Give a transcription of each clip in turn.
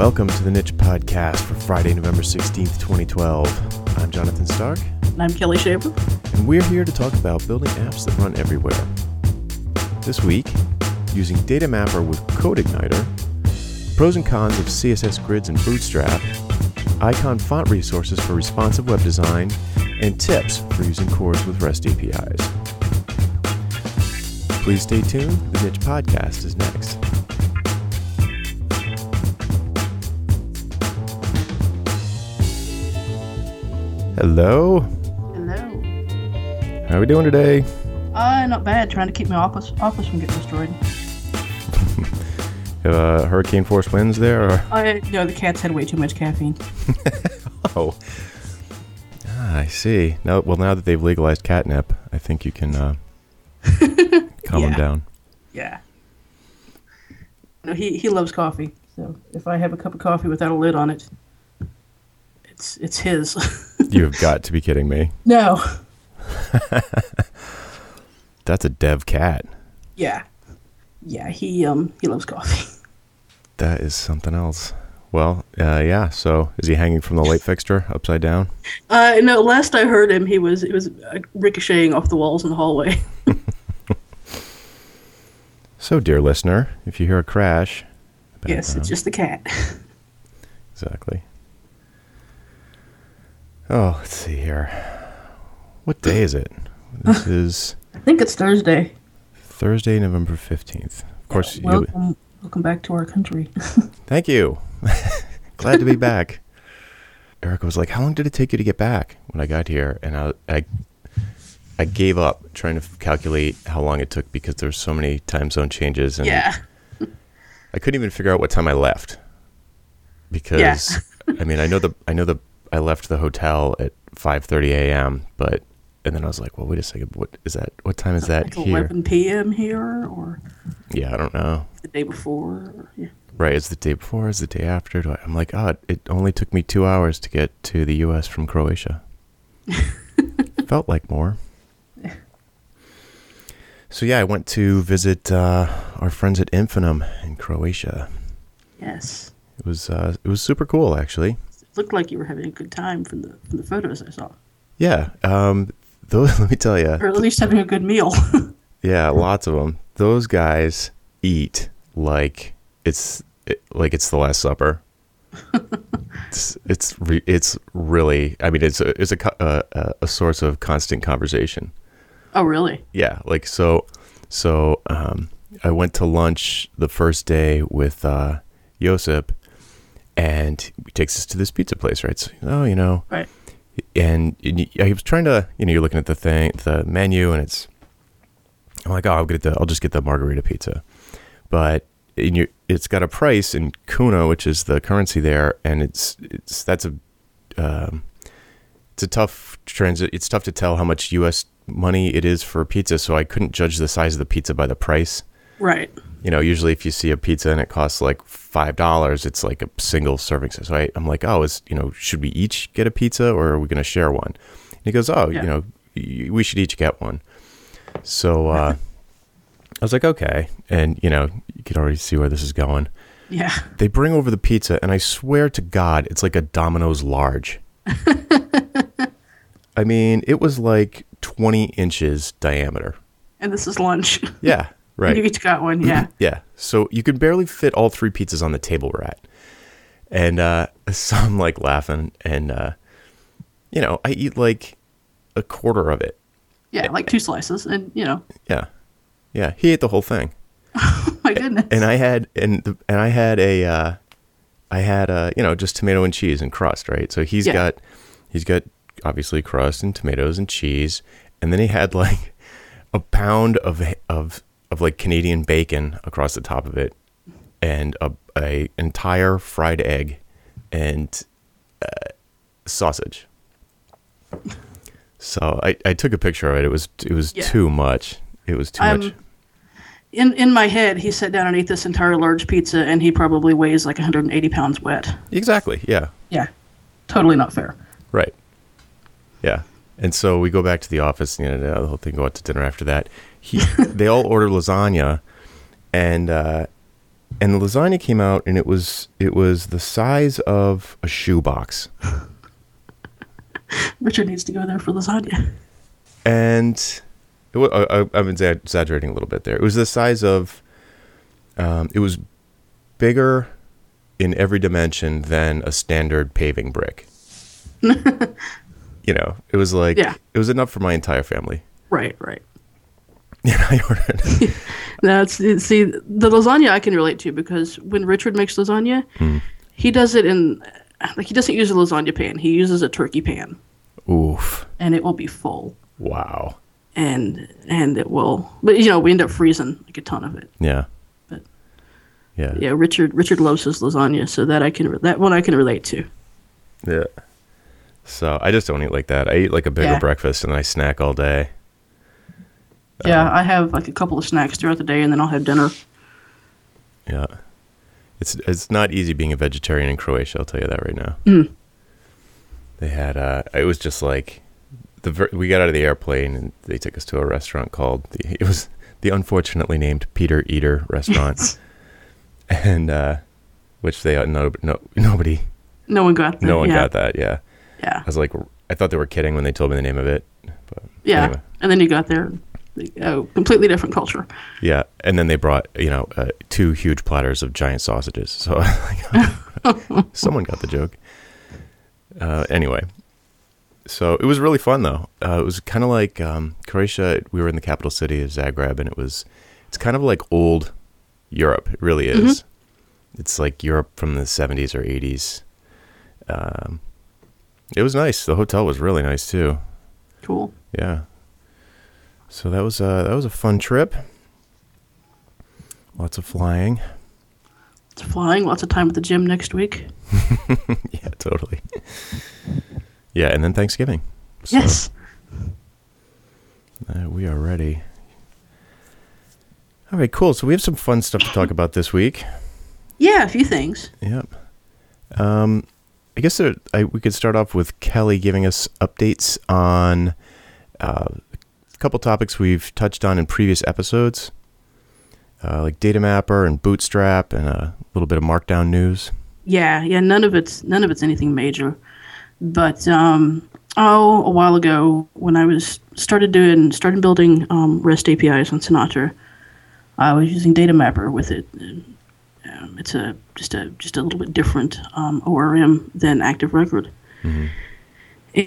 Welcome to the Niche Podcast for Friday, November 16th, 2012. I'm Jonathan Stark, And I'm Kelli Shaver. and we're here to talk about building apps that run everywhere. This week, using Data Mapper with CodeIgniter, pros and cons of CSS grids and Bootstrap, icon font resources for responsive web design, and tips for using CORS with REST APIs. Please stay tuned. The Niche Podcast is next. Hello. Hello. How are we doing today? Uh, not bad. Trying to keep my office office from getting destroyed. Uh, hurricane force winds there? Or? I know the cats had way too much caffeine. Oh. Ah, I see. No, well, now that they've legalized catnip, I think you can uh, calm them Yeah. down. Yeah. No, he he loves coffee. So if I have a cup of coffee without a lid on it, it's it's his. You have got to be kidding me. no. That's a dev cat. Yeah. Yeah. He um he loves coffee. That is something else. Well, uh, yeah. So, is he hanging from the light fixture upside down? Uh, no. Last I heard him, he was it was uh, ricocheting off the walls in the hallway. So, dear listener, if you hear a crash, yes, it's just the cat. exactly. Oh, let's see here. What day is it? This is I think it's Thursday. Thursday, November fifteenth. Of course, you, Welcome, welcome back to our country. Thank you. Glad to be back. Erica was like, "How long did it take you to get back?" When I got here, and I, I, I gave up trying to calculate how long it took because there there's so many time zone changes, and yeah. I couldn't even figure out what time I left. Because I mean, I know the I know the I left the hotel at 5:30 a.m., but and then I was like, "Well, wait a second. What is that? What time is that like here?" 11 p.m. here or Yeah, I don't know. the day before. Or, yeah. Right, is the day before? Is the day after? Do I, I'm like, oh, it, it only took me two hours to get to the U.S. from Croatia. Felt like more. So yeah, I went to visit uh, our friends at Infinum in Croatia. Yes. It was uh, it was super cool, actually. Looked like you were having a good time from the from the photos I saw, Yeah, um, those. Let me tell you, or at least having a good meal. yeah, lots of them. Those guys eat like it's it, like it's the Last Supper. it's it's re, it's really. I mean, it's a it's a a, a- a source of constant conversation. oh, really? Yeah, like so. So um, I went to lunch the first day with uh, Josip, and he takes us to this pizza place. Right? So, oh, you know, Right. and, and I was trying to, you know, you're looking at the thing, the menu, and it's, I'm like, oh, I'll get the, I'll just get the margarita pizza, but in your, it's got a price in Kuna, which is the currency there, and it's, it's that's a, um, it's a tough transit. It's tough to tell how much U.S. money it is for pizza, so I couldn't judge the size of the pizza by the price. Right. You know, usually if you see a pizza and it costs like five dollars, it's like a single serving size. So I, I'm like, oh, is you know, should we each get a pizza or are we going to share one? And he goes, oh, Yeah. you know, y- we should each get one. So uh, I was like, okay, and you know, you can already see where this is going. Yeah. They bring over the pizza, and I swear to God, it's like a Domino's large. I mean, it was like 20 inches diameter. And this is lunch. Yeah, right. you each got one. Yeah. Yeah. So you could barely fit all three pizzas on the table we're at. And uh, so I'm like laughing. And, uh, you know, I eat like a quarter of it. Yeah. Like two slices, and you know, Yeah. Yeah. He ate the whole thing. oh my goodness. And I had, and, the, and I had a, uh, I had a, you know, just tomato and cheese and crust, right? So he's Yeah. got, he's got obviously crust and tomatoes and cheese. And then he had like a pound of, of, of like Canadian bacon across the top of it and a, a entire fried egg and uh, sausage. So I, I took a picture of it. It was it was Yeah. too much. It was too Um, much. in in my head, he sat down and ate this entire large pizza, and he probably weighs like 180 pounds wet. Exactly. Yeah. Yeah. Totally not fair. Right. Yeah. And so we go back to the office, and you know, the whole thing go out to dinner after that. He, they all order lasagna, and uh, and the lasagna came out, and it was it was the size of a shoebox, Richard needs to go there for lasagna. and it, I, I- I'm exaggerating a little bit there. It was the size of, um, it was bigger in every dimension than a standard paving brick. you know, it was like Yeah. it was enough for my entire family. Right, right. And I ordered. That's see the lasagna I can relate to because when Richard makes lasagna, hmm. he does it in like he doesn't use a lasagna pan. He uses a turkey pan, Oof! and it will be full, Wow. and and it will. But you know we end up freezing like a ton of it. Yeah. But- yeah. Yeah, Richard Richard loves his lasagna, so that I can that one I can relate to. Yeah. So I just don't eat like that. I eat like a bigger Yeah. breakfast and I snack all day. Yeah, I have like a couple of snacks throughout the day, and then I'll have dinner. Yeah. It's it's not easy being a vegetarian in Croatia, I'll tell you that right now. Mm. They had uh it was just like the ver- we got out of the airplane and they took us to a restaurant called the it was the unfortunately named Peter Eater restaurant. and uh which they no, no nobody No one got that. no one yeah. got that, yeah. Yeah, I was like I thought they were kidding when they told me the name of it. But yeah. anyway. And then you got there, oh, completely different culture. Yeah, and then they brought you know uh, two huge platters of giant sausages. So someone got the joke. Uh, anyway, so it was really fun though. Uh, it was kind of like um, Croatia. We were in the capital city of Zagreb, and it was it's kind of like old Europe. It really is. It's like Europe from the seventies or eighties. Um, it was nice. The hotel was really nice too. Cool. Yeah. So that was uh that was a fun trip. Lots of flying. It's flying. Lots of time at the gym next week. yeah, totally. yeah, and then Thanksgiving. So, Yes. uh, we are ready. All right, cool. So we have some fun stuff to talk about this week. Yeah, a few things. Yep. Um, I guess there, I, we could start off with Kelli giving us updates on uh, a couple topics we've touched on in previous episodes, uh, like Data Mapper and Bootstrap, and a little bit of Markdown news. Yeah, yeah. None of it's none of it's anything major, but um, oh, a while ago when I was started doing started building um, REST APIs on Sinatra, I was using Data Mapper with it. Um, it's a just a just a little bit different um, ORM than Active Record.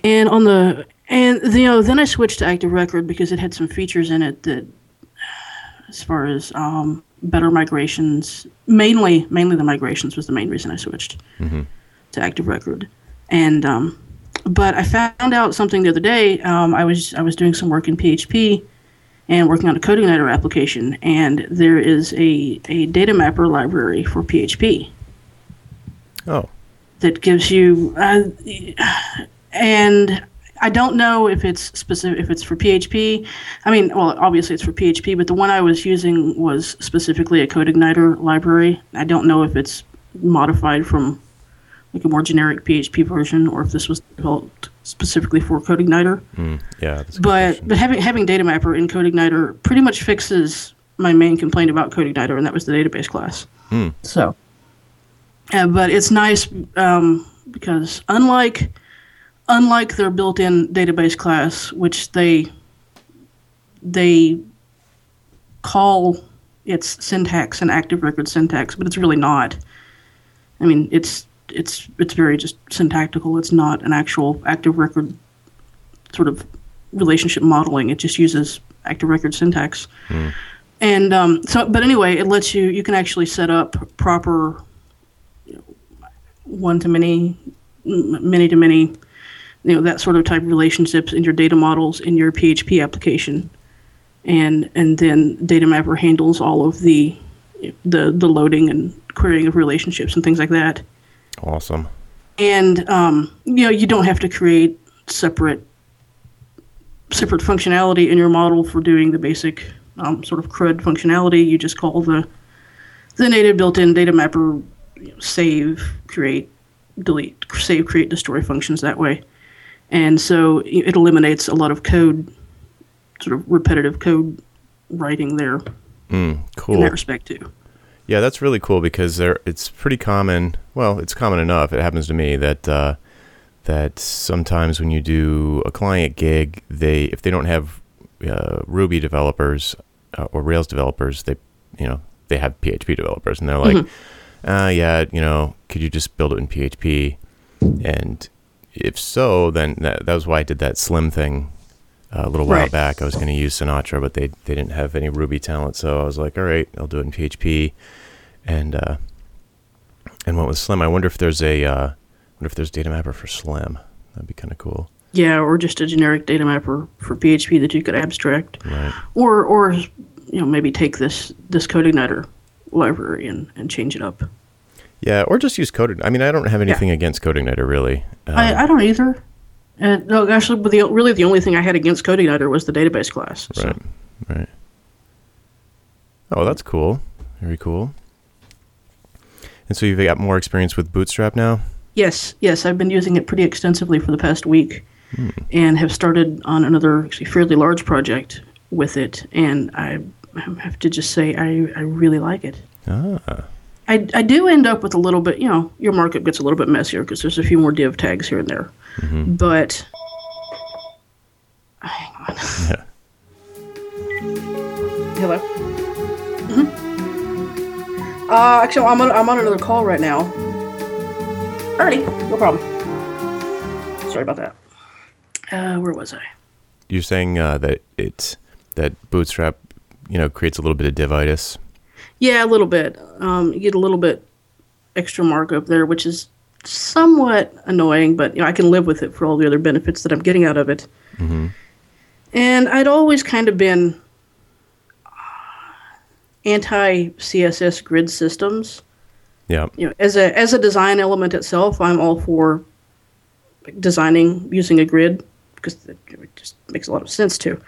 And on the and you know then I switched to Active Record because it had some features in it that, as far as um, better migrations, mainly mainly the migrations was the main reason I switched to Active Record. And um, but I found out something the other day. Um, I was I was doing some work in PHP and working on a CodeIgniter application, and there is a a data mapper library for PHP Oh, that gives you uh, and I don't know if it's specific if it's for PHP. I mean, well, obviously it's for PHP, but the one I was using was specifically a CodeIgniter library. I don't know if it's modified from like a more generic PHP version or if this was developed specifically for CodeIgniter. mm, yeah. That's a good But question. but having having data mapper in CodeIgniter pretty much fixes my main complaint about CodeIgniter, and that was the database class. Hmm. So, uh, but it's nice um, because unlike unlike their built-in database class, which they they call its syntax an active record syntax, but it's really not. I mean, it's it's it's very just syntactical. It's not an actual active record sort of relationship modeling. It just uses active record syntax. And um, so, but anyway, it lets you you can actually set up proper one to many, many to many, you know that sort of type of relationships in your data models in your PHP application, and and then Data Mapper handles all of the the the loading and querying of relationships and things like that awesome. and um, you know you don't have to create separate separate functionality in your model for doing the basic um, sort of CRUD functionality. You just call the the native built-in data mapper you know, save, create, delete, save, create, destroy functions that way, and so it eliminates a lot of code, sort of repetitive code writing there Mm, in that respect too. Yeah, that's really cool because there it's pretty common. Well, it's common enough. It happens to me that uh, that sometimes when you do a client gig, they if they don't have uh, Ruby developers uh, or Rails developers, they you know they have PHP developers, and they're like, Mm-hmm. uh, yeah, you know, could you just build it in PHP? And if so, then that, that was why I did that Slim thing uh, a little while Right. back. I was going to use Sinatra, but they they didn't have any Ruby talent, so I was like, all right, I'll do it in PHP, and uh, and went with Slim. I wonder if there's a uh, wonder if there's data mapper for Slim. That'd be kind of cool. Yeah, or just a generic data mapper for PHP that you could abstract, Right. or or you know maybe take this this CodeIgniter library and, and change it up. Yeah, or just use Code. I mean, I don't have anything against CodeIgniter really. Um, I, I don't either. And no, actually, but the really the only thing I had against CodeIgniter was the database class. So. Right. Right. Oh, that's cool. Very cool. And so you've got more experience with Bootstrap now? Yes, yes, I've been using it pretty extensively for the past week, Hmm. and have started on another actually fairly large project with it. And I have to just say, I, I really like it. Ah. I, I do end up with a little bit, you know, your markup gets a little bit messier because there's a few more div tags here and there. Mm-hmm. But hang on. Yeah. Hello. hmm Uh, actually, I'm on I'm on another call right now. Alrighty, no problem. Sorry about that. Uh, where was I? You're saying uh, that it's that Bootstrap, you know, creates a little bit of divitis. Yeah, a little bit. Um, you get a little bit extra markup there, which is somewhat annoying, but you know I can live with it for all the other benefits that I'm getting out of it. Mm-hmm. And I'd always kind of been uh, anti CSS grid systems. Yeah. You know, as a as a design element itself, I'm all for designing using a grid because it just makes a lot of sense too.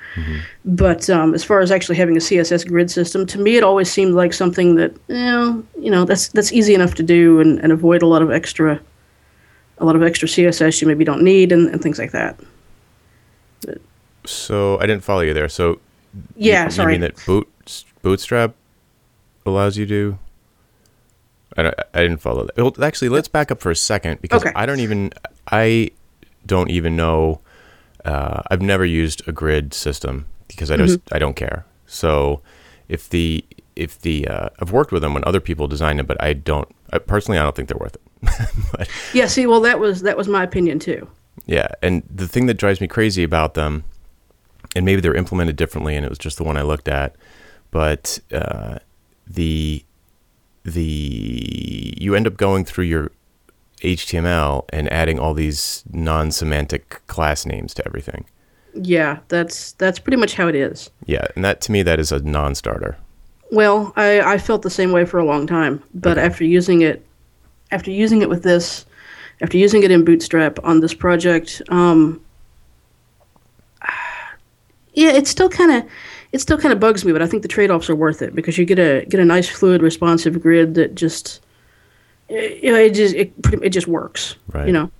But um, as far as actually having a CSS grid system, to me, it always seemed like something that you know, you know that's that's easy enough to do and, and avoid a lot of extra, a lot of extra CSS you maybe don't need and, and things like that. So I didn't follow you there. So Yeah, you, sorry. You mean that boot, Bootstrap allows you to? I, I didn't follow that. Well, actually, let's back up for a second because Okay. I don't even I don't even know. Uh, I've never used a grid system because I just Mm-hmm. I don't care. So if the if the uh, I've worked with them when other people design it, but I don't I, personally. I don't think they're worth it. but Yeah, see, well, that was that was my opinion too. yeah, and the thing that drives me crazy about them, and maybe they're implemented differently, and it was just the one I looked at, but uh, the the you end up going through your HTML and adding all these non-semantic class names to everything. Yeah, that's that's pretty much how it is. Yeah, and that to me that is a non-starter. Well, I, I felt the same way for a long time, but after using it, after using it with this, after using it in Bootstrap on this project, um, yeah, it still kind of, it still kind of bugs me, but I think the trade-offs are worth it because you get a get a nice fluid, responsive grid that just, it, you know, it just it it just works, Right. you know,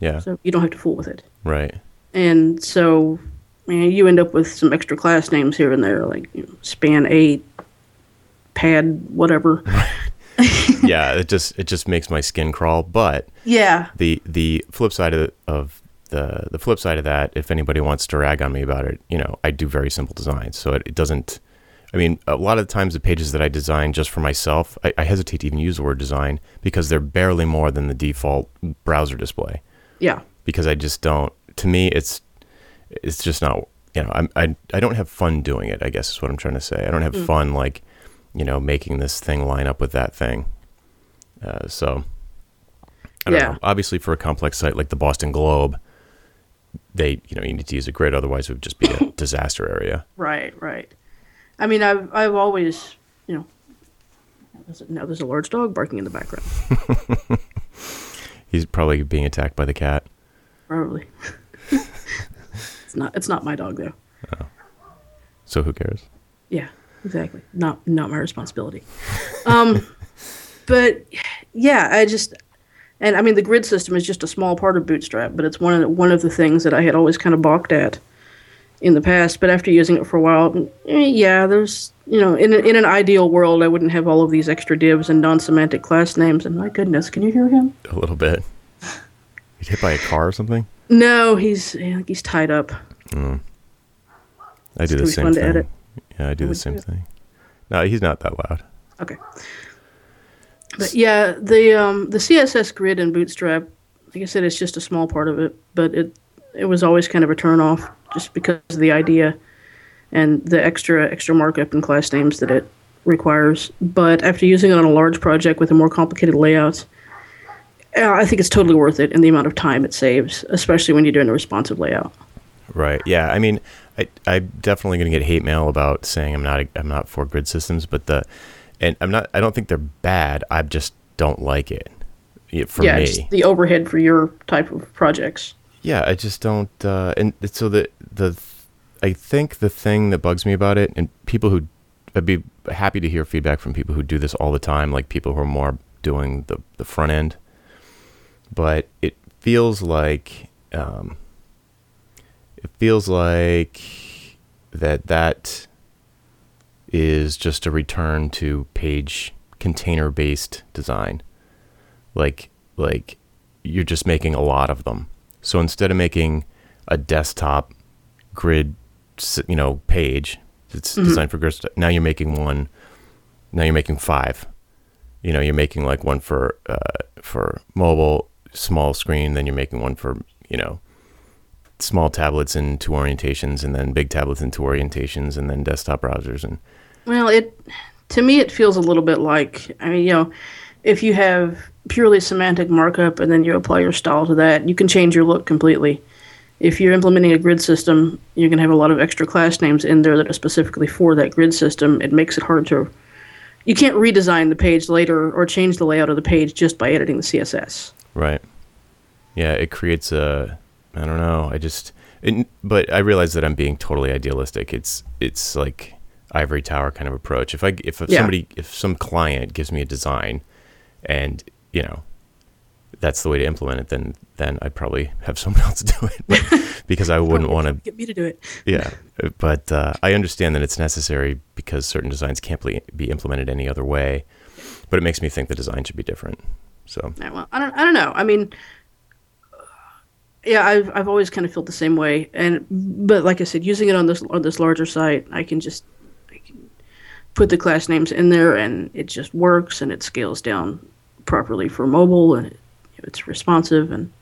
Yeah, so you don't have to fool with it, right. and so. Man, you end up with some extra class names here and there, like you know, span eight, pad, whatever. yeah, it just it just makes my skin crawl. But Yeah, the the flip side of, of the the flip side of that, if anybody wants to rag on me about it, you know, I do very simple designs, so it, it doesn't. I mean, a lot of the times the pages that I design just for myself, I, I hesitate to even use the word design because they're barely more than the default browser display. yeah, Because I just don't. To me, it's it's just not. You know, I'm, I I don't have fun doing it. I guess is what I'm trying to say. I don't have fun like, you know, making this thing line up with that thing. Uh, so I don't Yeah. know. Obviously, for a complex site like the Boston Globe, they you know you need to use a grid, otherwise it would just be a disaster area. right, right. I mean, I've I've always, you know, there's a- now there's a large dog barking in the background. He's probably being attacked by the cat. Probably. it's not. It's not my dog though. Oh. So who cares? Yeah, exactly. Not not my responsibility. Um, but yeah, I just and I mean the grid system is just a small part of Bootstrap, but it's one of the, one of the things that I had always kind of balked at. In the past, but after using it for a while, eh, yeah, there's you know, in in an ideal world, I wouldn't have all of these extra divs and non-semantic class names. And my goodness, can you hear him? A little bit. He's hit by a car or something. No, he's he's tied up. Mm. I do the same thing. Yeah, I do the same thing. No, he's not that loud. Okay. But yeah, the um, the CSS grid in Bootstrap, like I said, it's just a small part of it, but it it was always kind of a turn off just because of the idea and the extra extra markup and class names that it requires. But after using it on a large project with a more complicated layout, I think it's totally worth it and the amount of time it saves, especially when you're doing a responsive layout. Right. Yeah. I mean, I, I'm definitely going to get hate mail about saying I'm not I'm not for grid systems, but the and I'm not I don't think they're bad. I just don't like it. For yeah, me, the overhead for your type of projects. Yeah, I just don't. Uh, and so the the I think the thing that bugs me about it, and people who I'd be happy to hear feedback from people who do this all the time, like people who are more doing the the front end. But it feels like um, it feels like that that is just a return to page container based design. Like like you're just making a lot of them. So instead of making a desktop grid you know page it's mm-hmm. designed for grid now you're making one now you're making five. You know you're making like one for uh, for mobile small screen then you're making one for you know small tablets in two orientations and then big tablets in two orientations and then desktop browsers and well it to me it feels a little bit like i mean you know if you have purely semantic markup and then you apply your style to that you can change your look completely if you're implementing a grid system you're going to have a lot of extra class names in there that are specifically for that grid system it makes it hard to you can't redesign the page later or change the layout of the page just by editing the css right yeah it creates a I don't know. I just, it, but I realize that I'm being totally idealistic. It's it's like ivory tower kind of approach. If I if yeah. somebody if some client gives me a design, and you know, that's the way to implement it, then then I'd probably have someone else do it but, because I wouldn't want to get me to do it. yeah, but uh, I understand that it's necessary because certain designs can't be implemented any other way. But it makes me think the design should be different. So yeah, well, I don't I don't know. I mean yeah, I've I've always kind of felt the same way, and but like I said, using it on this on this larger site, I can just I can put the class names in there, and it just works, and it scales down properly for mobile, and it, it's responsive, and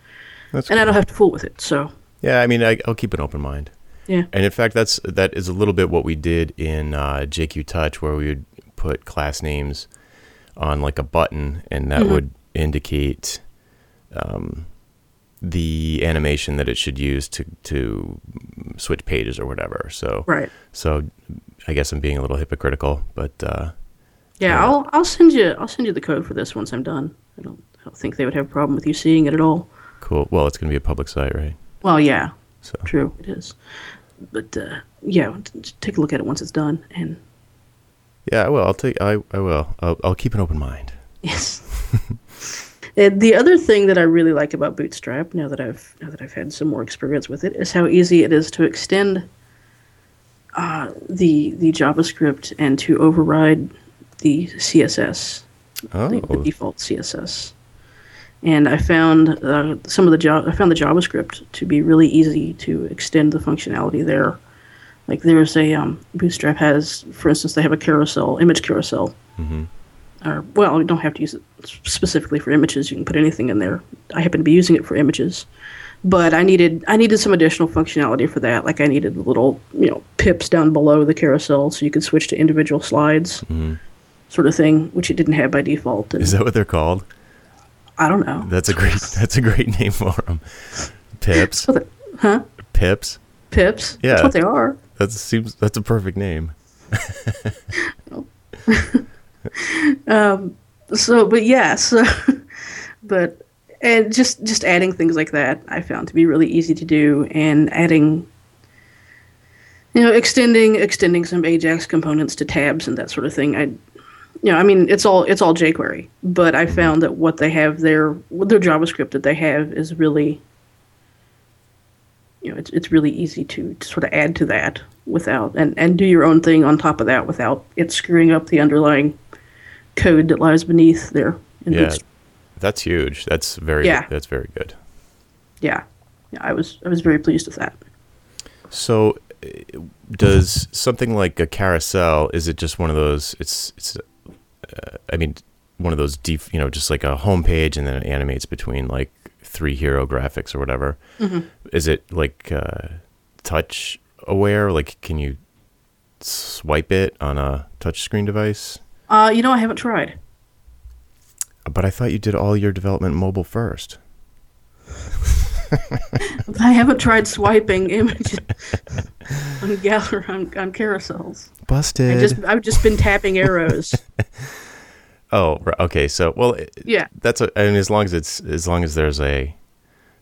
that's and cool. I don't have to fool with it. So yeah, I mean, I, will keep an open mind. Yeah, and in fact, that's that is a little bit what we did in uh, jQTouch, where we would put class names on like a button, and that mm-hmm. would indicate. Um, the animation that it should use to to switch pages or whatever. So right. So I guess I'm being a little hypocritical, but uh, yeah, I'll I'll send you I'll send you the code for this once I'm done. I don't I don't think they would have a problem with you seeing it at all. Cool. Well, it's going to be a public site, right? Well, yeah. So true, it is. But uh, yeah, take a look at it once it's done, and yeah, I will. I'll take. I I will. I'll, I'll keep an open mind. Yes. And the other thing that I really like about Bootstrap, now that I've now that I've had some more experience with it, is how easy it is to extend uh, the the JavaScript and to override the CSS, oh. the, the, default CSS. And I found uh, some of the jo- I found the JavaScript to be really easy to extend the functionality there. Like there's a um, Bootstrap has, for instance, they have a carousel, image carousel. Mm-hmm or well, you don't have to use it specifically for images. You can put anything in there. I happen to be using it for images, but I needed I needed some additional functionality for that. Like I needed little you know pips down below the carousel so you could switch to individual slides, mm-hmm. sort of thing, which it didn't have by default. And Is that what they're called? I don't know. That's a great that's a great name for them. Pips. huh? Pips. Pips. Yeah, that's what they are. That seems that's a perfect name. um, so, but yeah, so, but and just just adding things like that, I found to be really easy to do, and adding, you know, extending extending some Ajax components to tabs and that sort of thing. I, you know, I mean, it's all it's all jQuery, but I found that what they have there, their JavaScript that they have is really, you know, it's it's really easy to, to sort of add to that without and and do your own thing on top of that without it screwing up the underlying code that lies beneath there. Yeah, Bootstrap. that's huge. That's very Yeah. that's very good. yeah, yeah. I was I was very pleased with that. So, uh, does something like a carousel? Is it just one of those? It's it's. Uh, I mean, one of those deep. You know, just like a home page, and then it animates between like three hero graphics or whatever. Is it like uh, touch aware? Like, can you swipe it on a touchscreen device? Uh, you know, I haven't tried. But I thought you did all your development mobile first. I haven't tried swiping images on gallery on, on carousels. Busted. I just I've just been tapping arrows. oh, okay. So, well, Yeah. that's a, I mean, as long as it's as long as there's a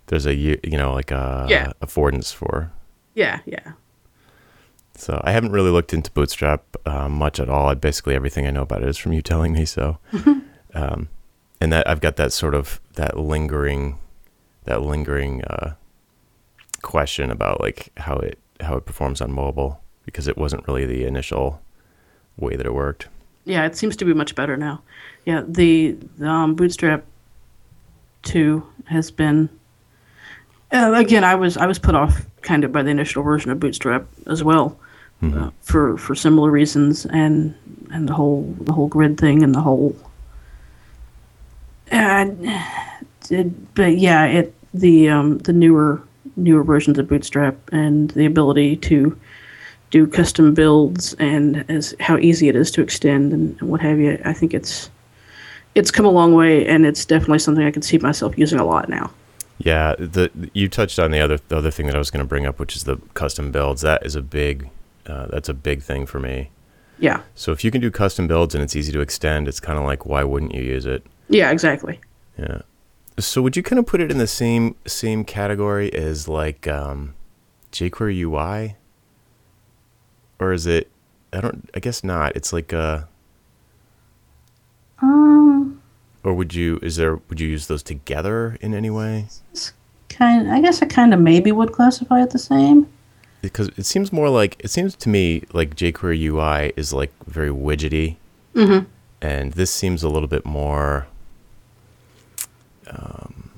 there's a you you know like a Yeah. affordance for. Yeah, yeah. So I haven't really looked into Bootstrap uh, much at all. I, basically, everything I know about it is from you telling me. So, um, and that I've got that sort of that lingering, that lingering uh, question about like how it how it performs on mobile because it wasn't really the initial way that it worked. Yeah, it seems to be much better now. Yeah, the, the um, Bootstrap two has been. Uh, again, I was I was put off kind of by the initial version of Bootstrap as well, uh, for for similar reasons, and and the whole the whole grid thing and the whole. And it, but yeah, it the um, the newer newer versions of Bootstrap and the ability to do custom builds and as how easy it is to extend and, and what have you. I think it's it's come a long way, and it's definitely something I can see myself using a lot now. Yeah, the you touched on the other the other thing that I was going to bring up, which is the custom builds. That is a big uh, that's a big thing for me. Yeah, So if you can do custom builds and it's easy to extend, it's kind of like why wouldn't you use it? yeah, exactly. Yeah. So would you kind of put it in the same same category as like um, jQuery UI, or is it? I don't. I guess not. It's like a. Um, Or would you? Is there? Would you use those together in any way? it's kind. I guess I kind of maybe would classify it the same. Because it seems more like it seems to me like jQuery UI is like very widgety, mm-hmm. and this seems a little bit more um,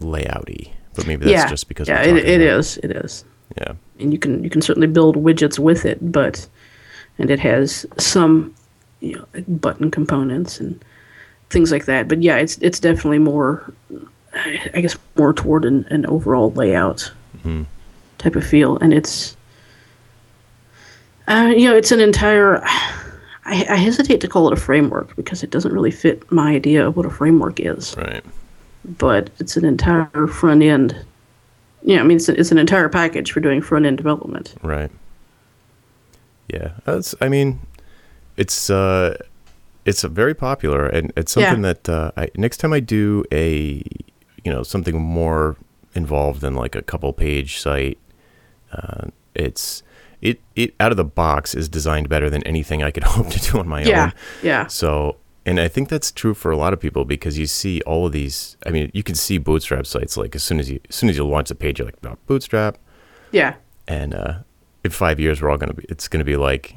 layouty. But maybe that's yeah, just because yeah, it, it is. It is. Yeah. And you can you can certainly build widgets with it, but and it has some you know like button components and things like that. But yeah, it's it's definitely more, I guess, more toward an, an overall layout type of feel, and it's uh, you know it's an entire. I, I hesitate to call it a framework because it doesn't really fit my idea of what a framework is Right. but it's an entire front end. Yeah, I mean it's, it's an entire package for doing front end development. Right. Yeah, that's. I mean, it's uh, it's very popular, and it's Yeah. something that uh, I, next time I do a, you know, something more involved than like a couple page site, uh, it's it it out of the box is designed better than anything I could hope to do on my Yeah, own. yeah, So, and I think that's true for a lot of people because you see all of these. I mean, you can see Bootstrap sites like as soon as you as soon as you launch the page, you're like, oh, Bootstrap, yeah, and uh, in five years we're all gonna be it's gonna be like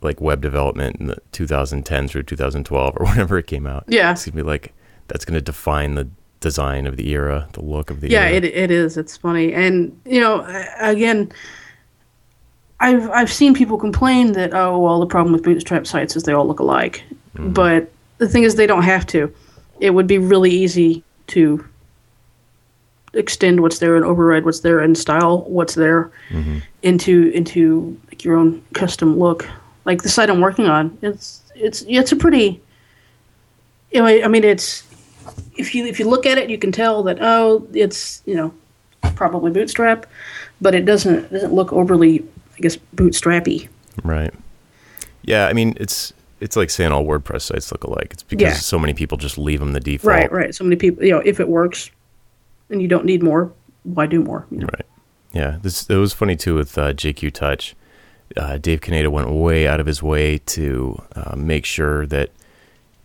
like web development in the 2010 through 2012 or whenever it came out Yeah. it's gonna be like that's gonna define the design of the era the look of the yeah. era It it is. It's funny, and you know, again, I've I've seen people complain that oh well, the problem with Bootstrap sites is they all look alike, but the thing is they don't have to. It would be really easy to extend what's there and override what's there and style what's there mm-hmm. into into like your own custom look. Like the site I'm working on, it's it's it's a pretty. You know, I I mean, it's if you if you look at it, you can tell that oh, it's you know probably Bootstrap, but it doesn't it doesn't look overly I guess bootstrappy. right yeah i mean it's it's like saying all wordpress sites look alike it's because Yeah. so many people just leave them the default Right, right. So many people, you know, if it works, and you don't need more, why do more? You know? Right. Yeah. This it was funny too with uh, jQTouch. Uh, Dave Kaneda went way out of his way to uh, make sure that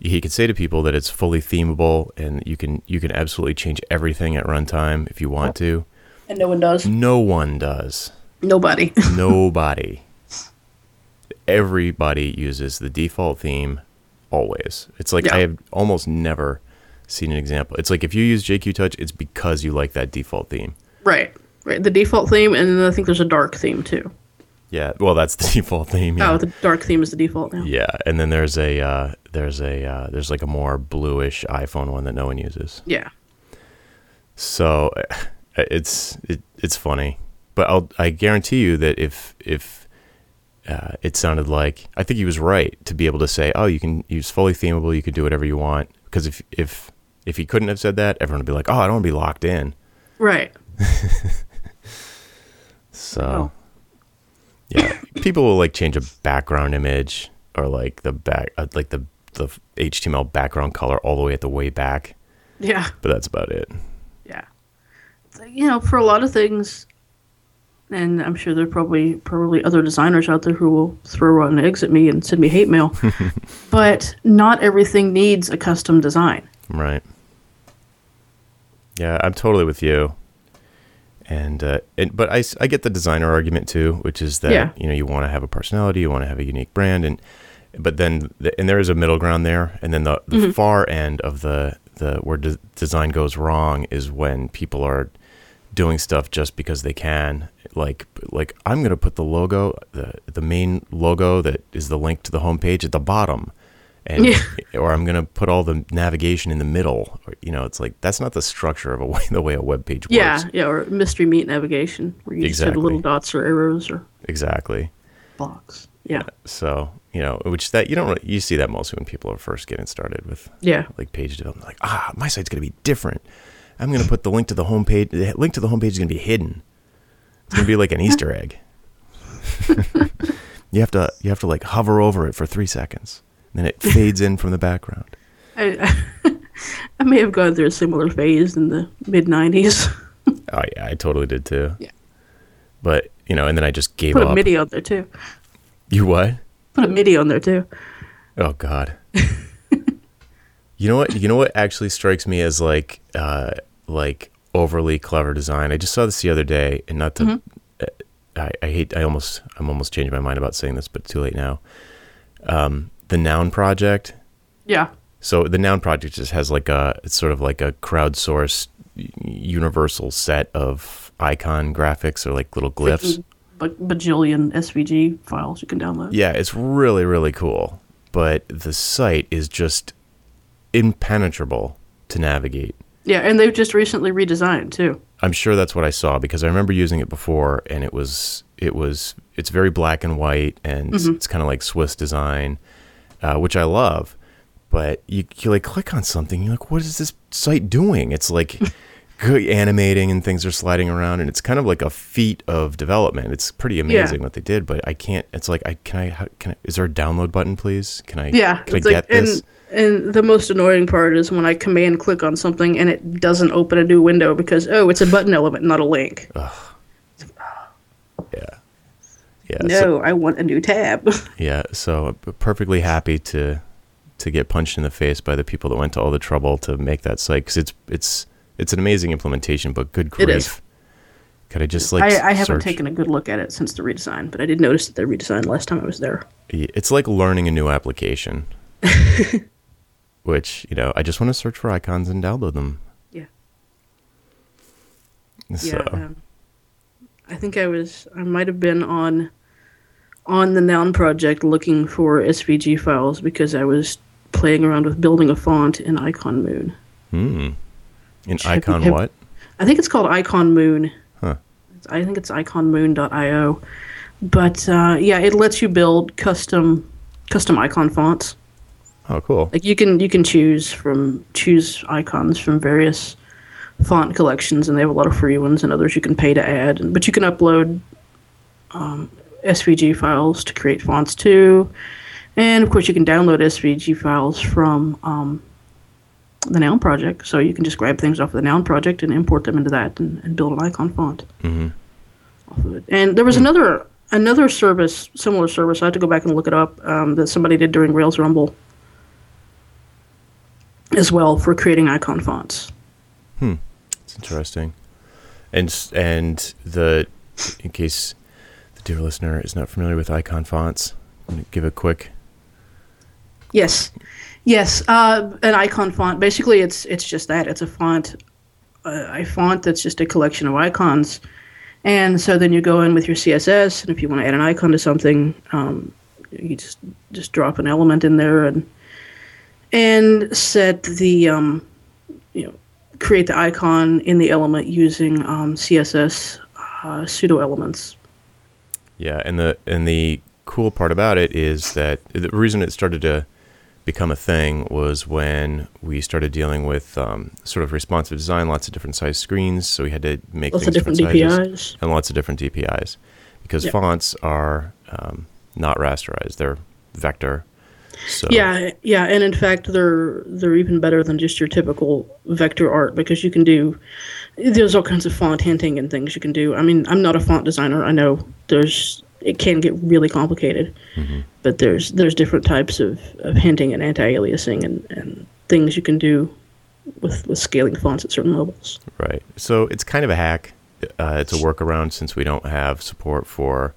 he could say to people that it's fully themable and you can you can absolutely change everything at runtime if you want to. And no one does. No one does. Nobody. Nobody. Everybody uses the default theme always. It's like Yeah. I have almost never seen an example. It's like if you use jQTouch, it's because you like that default theme. right. Right. The default theme, and then I think there's a dark theme too. Yeah, well, that's the default theme. Yeah. Oh, the dark theme is the default now. yeah, and then there's a uh, there's a uh, there's like a more bluish iPhone one that no one uses. Yeah. So it's it, it's funny, but I'll I guarantee you that if if uh, it sounded like I think he was right to be able to say, oh, you can use fully themable, you can do whatever you want. Because if if if he couldn't have said that, everyone would be like, oh, I don't want to be locked in. Right. So Oh. yeah, people will like change a background image or like the back uh, like the the HTML background color all the way at the way back, Yeah. but that's about it. Yeah. You know, for a lot of things, and I'm sure there are probably probably other designers out there who will throw rotten eggs at me and send me hate mail. but not everything needs a custom design. Right. Yeah, I'm totally with you. And, uh, and but I, I get the designer argument too, which is that Yeah. you know you want to have a personality, you want to have a unique brand, and but then the, and there is a middle ground there, and then the, the far end of the the where de- design goes wrong is when people are doing stuff just because they can. Like like I'm gonna put the logo, the the main logo that is the link to the homepage at the bottom, and Yeah. or I'm gonna put all the navigation in the middle. Or, you know, it's like that's not the structure of a way the way a web page works. Yeah, yeah, or mystery meat navigation where you just have little dots or arrows or exactly. blocks. Yeah, So you know, which that you don't really, you see that mostly when people are first getting started with yeah, like page development. Like, ah, my site's gonna be different. I'm gonna put the link to the homepage. The link to the homepage is gonna be hidden. It's gonna be like an Easter egg. you have to you have to like hover over it for three seconds, and then it fades in from the background. I, I may have gone through a similar phase in the mid '90s. Oh yeah, I totally did too. Yeah. But you know, and then I just gave Put up. Put a MIDI on there too. you what? Put a MIDI on there too. Oh God. you know what? You know what actually strikes me as like uh like overly clever design. I just saw this the other day, and not to. uh, I, I hate. I almost. I'm almost changing my mind about saying this, but too late now. Um, the Noun Project. Yeah, So the Noun Project just has like a. It's sort of like a crowdsourced universal set of icon graphics or like little glyphs. Like bajillion SVG files you can download. Yeah, it's really, really cool. But the site is just impenetrable to navigate. Yeah, and they've just recently redesigned too. I'm sure that's what I saw because I remember using it before and it was it was it's very black and white and it's, it's kind of like Swiss design, uh, which I love. But you, you like click on something, you're like, what is this site doing? It's like good animating and things are sliding around and it's kind of like a feat of development. It's pretty amazing what they did, but I can't. It's like I can I how, can I, is there a download button, please? Can I Yeah, can I it's get this? and and the most annoying part is when I command click on something and it doesn't open a new window because oh, it's a button element, not a link. Yeah. Yeah. so- no, I want a new tab. Yeah, so I'm perfectly happy to to get punched in the face by the people that went to all the trouble to make that site because it's it's it's an amazing implementation. But good grief, It is. could I just like I, I haven't taken a good look at it since the redesign, but I did notice that they redesigned last time I was there. It's like learning a new application, which you know I just want to search for icons and download them. Yeah. So Yeah. Um, I think I was I might have been on on the noun project looking for SVG files because I was playing around with building a font in Icon Moon. hmm. in icon have- what? I think it's called Icon Moon. Huh. I think it's iconmoon.io. But uh, yeah, it lets you build custom custom icon fonts. Oh, cool. Like you can you can choose from choose icons from various font collections, and they have a lot of free ones and others you can pay to add. But you can upload um, SVG files to create fonts too, and of course you can download SVG files from um, the Noun project. So you can just grab things off of the Noun project and import them into that and, and build an icon font hmm off of it. And there was another another service, similar service. I had to go back and look it up um, that somebody did during Rails Rumble as well for creating icon fonts. Hmm, it's interesting. And and the in case the dear listener is not familiar with icon fonts, give a quick Yes, yes. Uh, an icon font. Basically, it's it's just that. It's a font, uh, a font that's just a collection of icons. And so then you go in with your CSS, and if you want to add an icon to something, um, you just just drop an element in there and and set the um, you know create the icon in the element using um, CSS uh, pseudo elements. Yeah, and the and the cool part about it is that the reason it started to become a thing was when we started dealing with um, sort of responsive design, lots of different size screens, so we had to make Lots things of different sizes DPIs. and lots of different DPIs because Yeah. fonts are um, not rasterized; they're vector. So Yeah, yeah, and in fact, they're they're even better than just your typical vector art because you can do there's all kinds of font hinting and things you can do. I mean, I'm not a font designer. I know there's it can get really complicated, but there's there's different types of, of hinting and anti-aliasing and, and things you can do with with scaling fonts at certain levels. Right. So it's kind of a hack. Uh, it's a workaround since we don't have support for,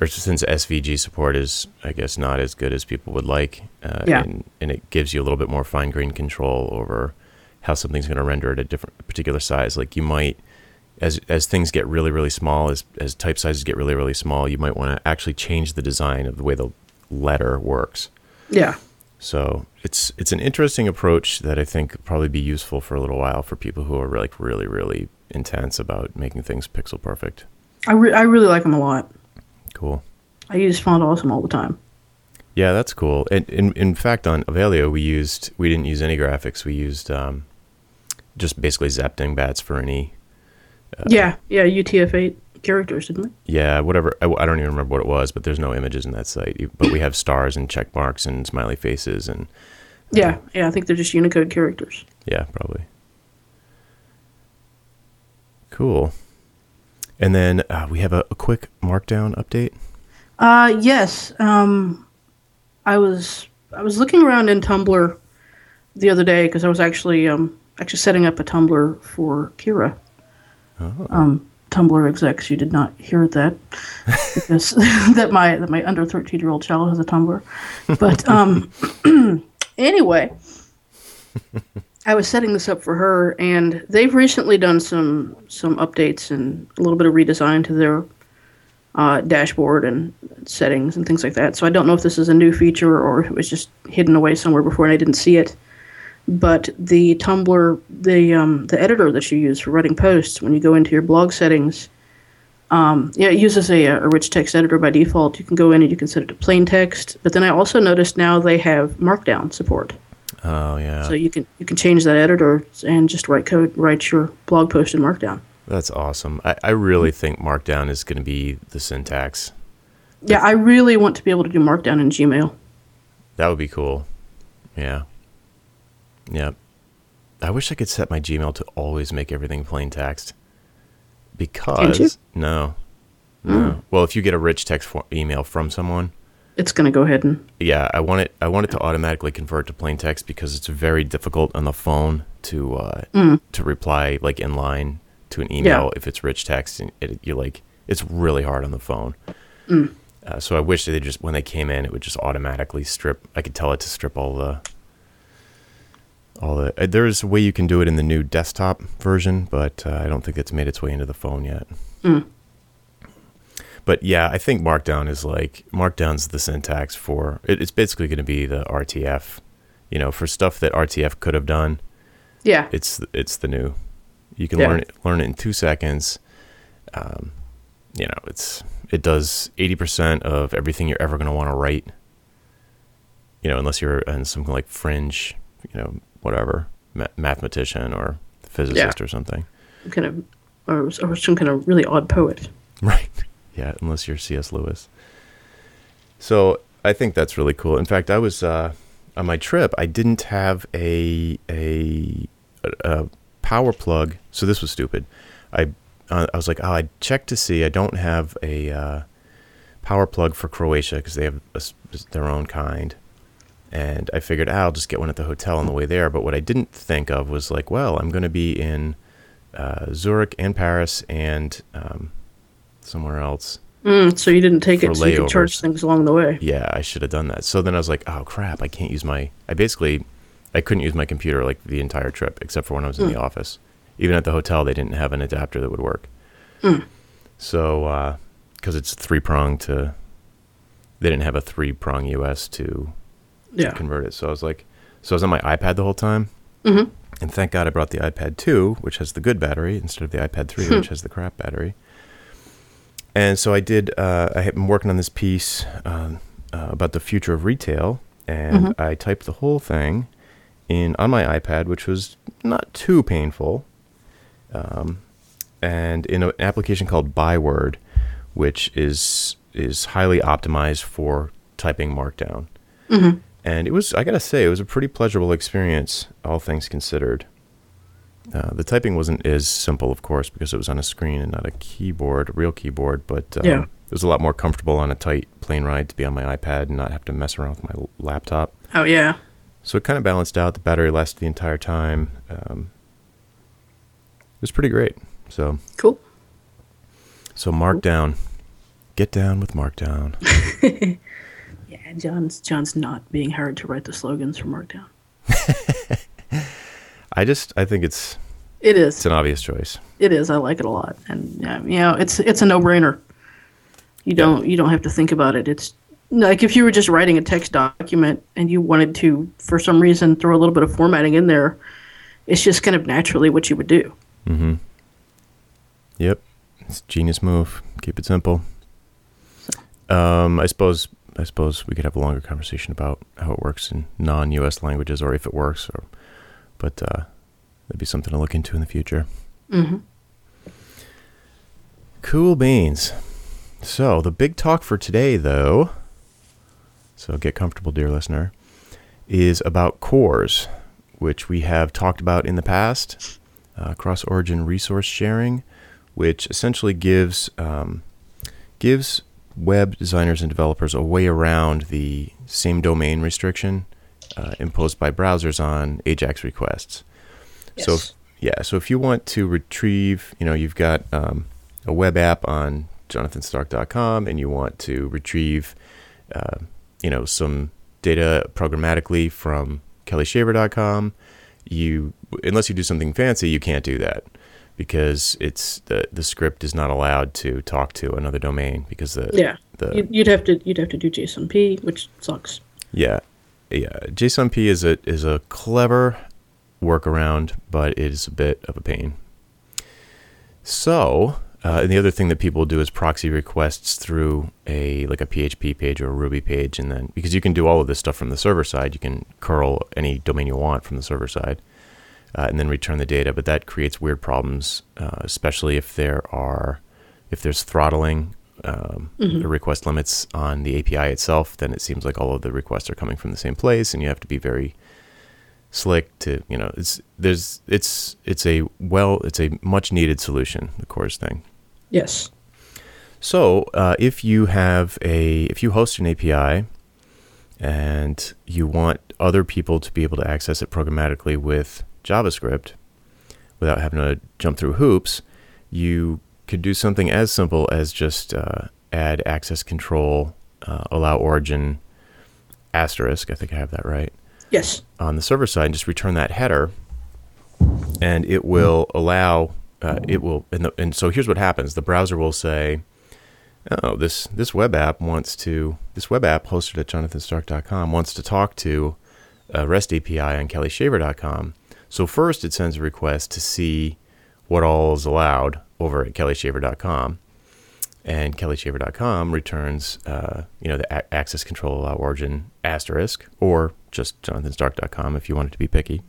or since SVG support is, I guess, not as good as people would like. Uh, Yeah. And, and it gives you a little bit more fine grained control over how something's going to render at a different particular size. Like you might, as as things get really really small, as as type sizes get really really small, you might want to actually change the design of the way the letter works. Yeah, So it's it's an interesting approach that I think could probably be useful for a little while for people who are like really really intense about making things pixel perfect. I re- I really like them a lot. Cool. I use Font Awesome all the time. Yeah, that's cool. And in in fact, on Avelio, we used we didn't use any graphics. We used um, just basically Zapf Dingbats for any yeah, yeah, UTF-8 characters, didn't it? yeah whatever. I, I don't even remember what it was, but there's no images in that site. But we have stars and check marks and smiley faces and Yeah, yeah, I think they're just Unicode characters. Yeah, probably. Cool. And then uh, we have a, a quick Markdown update. Uh, yes. Um, I was I was looking around in Tumblr the other day because I was actually um actually setting up a Tumblr for Kira. Um, Tumblr execs, you did not hear that because that my that my under thirteen year old child has a Tumblr. But um, anyway, I was setting this up for her, and they've recently done some some updates and a little bit of redesign to their uh, dashboard and settings and things like that. So I don't know if this is a new feature or it was just hidden away somewhere before and I didn't see it. But the Tumblr, the um, the editor that you use for writing posts, when you go into your blog settings, um, yeah, it uses a, a rich text editor by default. You can go in and you can set it to plain text. But then I also noticed now they have Markdown support, Oh yeah, so you can you can change that editor and just write code, write your blog post in Markdown. that's awesome. I, I really think Markdown is going to be the syntax. Yeah, I really want to be able to do Markdown in Gmail. That would be cool. Yeah. Yep. I wish I could set my Gmail to always make everything plain text. Because you? no, no. Mm. Well, if you get a rich text for- email from someone, It's going to go ahead and yeah, I want it. I want it to automatically convert to plain text because it's very difficult on the phone to uh, to reply like in line to an email Yeah. if it's rich text. And it, you like it's really hard on the phone. Uh, so I wish they just when they came in, it would just automatically strip. I could tell it to strip all the all the. Uh, there's a way you can do it in the new desktop version, but uh, I don't think it's made its way into the phone yet. But yeah, I think Markdown is like Markdown's the syntax for it, it's basically going to be the RTF. You know, for stuff that RTF could have done, yeah. it's it's the new. You can Yeah. learn it learn it in two seconds. Um, you know, it's it does eighty percent of everything you're ever going to want to write. You know, unless you're in something like Fringe, you know, whatever ma- mathematician or physicist or something. kind of, or, or some kind of really odd poet. Right. Yeah, unless you're C.S. Lewis. So I think that's really cool. In fact, I was uh, on my trip. I didn't have a a, a power plug. So this was stupid. I uh, I was like, oh, I checked to see. I don't have a uh, power plug for Croatia because they have a their own kind. And I figured, ah, I'll just get one at the hotel on the way there. But what I didn't think of was like, well, I'm going to be in uh, Zurich and Paris and um, somewhere else. Mm, so you didn't take it so you could charge things along the way. Yeah, I should have done that. So then I was like, oh crap, I can't use my. I basically, I couldn't use my computer like the entire trip except for when I was in the office. Even at the hotel, they didn't have an adapter that would work. So, because it's three prong to, they didn't have a three prong US to Yeah. convert it. So I was like, so I was on my iPad the whole time. Mhm. And thank God I brought the iPad 2, which has the good battery, instead of the iPad 3, which has the crap battery. And so I did, uh, I had been working on this piece um, uh, about the future of retail, and I typed the whole thing in on my iPad, which was not too painful. Um, and in an application called Byword, which is is highly optimized for typing Markdown. And it was, I gotta say, it was a pretty pleasurable experience, all things considered. Uh, the typing wasn't as simple, of course, because it was on a screen and not a keyboard, a real keyboard. But um, Yeah. it was a lot more comfortable on a tight plane ride to be on my iPad and not have to mess around with my l- laptop. Oh yeah. So it kind of balanced out. The battery lasted the entire time. Um, it was pretty great. So, Cool. so Markdown, get down with Markdown. Yeah, John's John's not being hired to write the slogans for Markdown. I just, I think it's It is. it's an obvious choice. It is. I like it a lot, and yeah, you know, it's it's a no brainer. You don't you don't have to think about it. It's like if you were just writing a text document and you wanted to, for some reason, throw a little bit of formatting in there. It's just kind of naturally what you would do. Mm-hmm. Yep, it's a genius move. Keep it simple. Um, I suppose I suppose we could have a longer conversation about how it works in non-U.S. languages, or if it works, or but uh, that'd be something to look into in the future. Mm-hmm. Cool beans. So the big talk for today, though, so get comfortable, dear listener, is about CORS, which we have talked about in the past. Uh, cross-origin resource sharing, which essentially gives um, gives web designers and developers a way around the same domain restriction uh, imposed by browsers on AJAX requests. So, if, yeah, so if you want to retrieve, you know, you've got um, a web app on jonathanstark.com and you want to retrieve, uh, you know, some data programmatically from kellishaver.com, you, unless you do something fancy, you can't do that because it's the, the script is not allowed to talk to another domain because the, Yeah, the, you'd, you'd have to you'd have to do JSONP, which sucks. Yeah, yeah. JSONP is a is a clever workaround, but it is a bit of a pain. So, uh, and the other thing that people do is proxy requests through a like a PHP page or a Ruby page, and then because you can do all of this stuff from the server side, you can curl any domain you want from the server side, uh, and then return the data. But that creates weird problems, uh, especially if there are if there's throttling um, the request limits on the API itself, then it seems like all of the requests are coming from the same place, and you have to be very slick to you know it's there's it's it's a well it's a much needed solution the CORS thing. Yes. So uh, if you have a if you host an API and you want other people to be able to access it programmatically with JavaScript without having to jump through hoops, you could do something as simple as just uh, add access control, uh, allow origin asterisk. I think I have that right Yes. on the server side and just return that header and it will allow uh, it will and, the, and so here's what happens the browser will say oh this this web app wants to this web app hosted at jonathanstark.com wants to talk to a rest api on kellishaver.com so first it sends a request to see what all is allowed over at kellishaver.com and kellishaver.com returns uh, you know the a- access control allow origin asterisk or just jonathanstark.com if you want it to be picky.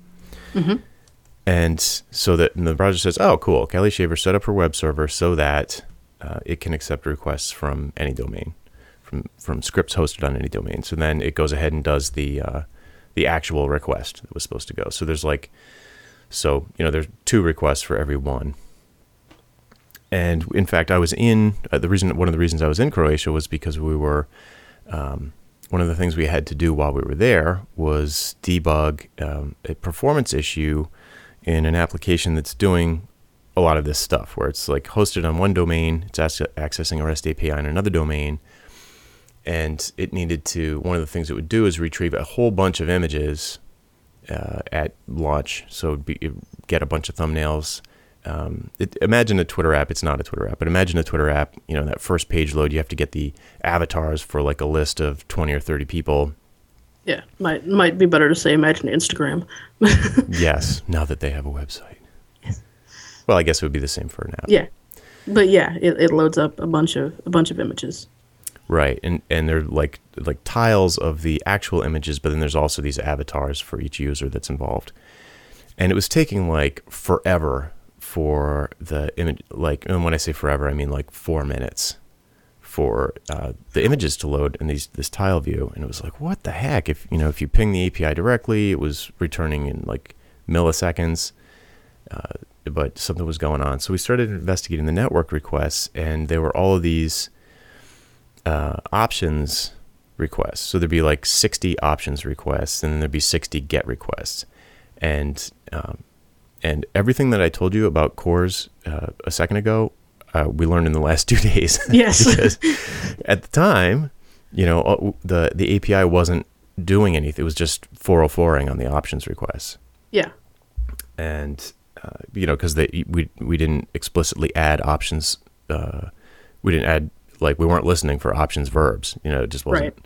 And so that and the browser says oh cool. Kelli Shaver set up her web server so that uh, it can accept requests from any domain from from scripts hosted on any domain. So then it goes ahead and does the uh, the actual request that was supposed to go. So there's like so you know there's two requests for every one and in fact, I was in uh, the reason. One of the reasons I was in Croatia was because we were. Um, one of the things we had to do while we were there was debug um, a performance issue in an application that's doing a lot of this stuff where it's like hosted on one domain, it's ac- accessing a REST API on another domain, and it needed to. One of the things it would do is retrieve a whole bunch of images uh, at launch. So it'd be, get a bunch of thumbnails. Um, it, imagine a Twitter app. It's not a Twitter app, but imagine a Twitter app. You know that first page load, you have to get the avatars for like a list of twenty or thirty people. Yeah, might might be better to say imagine Instagram. yes, now that they have a website. Yes. Well, I guess it would be the same for an app. Yeah, but yeah, it, it loads up a bunch of a bunch of images. Right, and and they're like like tiles of the actual images, but then there's also these avatars for each user that's involved. And it was taking like forever for the image. Like, and when I say forever, I mean like four minutes for uh, the images to load in these this tile view. And it was like, what the heck? If you know, if you ping the API directly, it was returning in like milliseconds. Uh, but something was going on, so we started investigating the network requests, and there were all of these uh, options requests. So there'd be like 60 options requests, and then there'd be 60 get requests, and um, and everything that I told you about CORS uh, a second ago, uh, we learned in the last two days. Yes. because at the time, you know, uh, the the API wasn't doing anything. It was just 404ing on the options requests, Yeah, and uh, you know, because we we didn't explicitly add options. Uh, we didn't add like we weren't listening for options verbs. You know, it just wasn't. Right.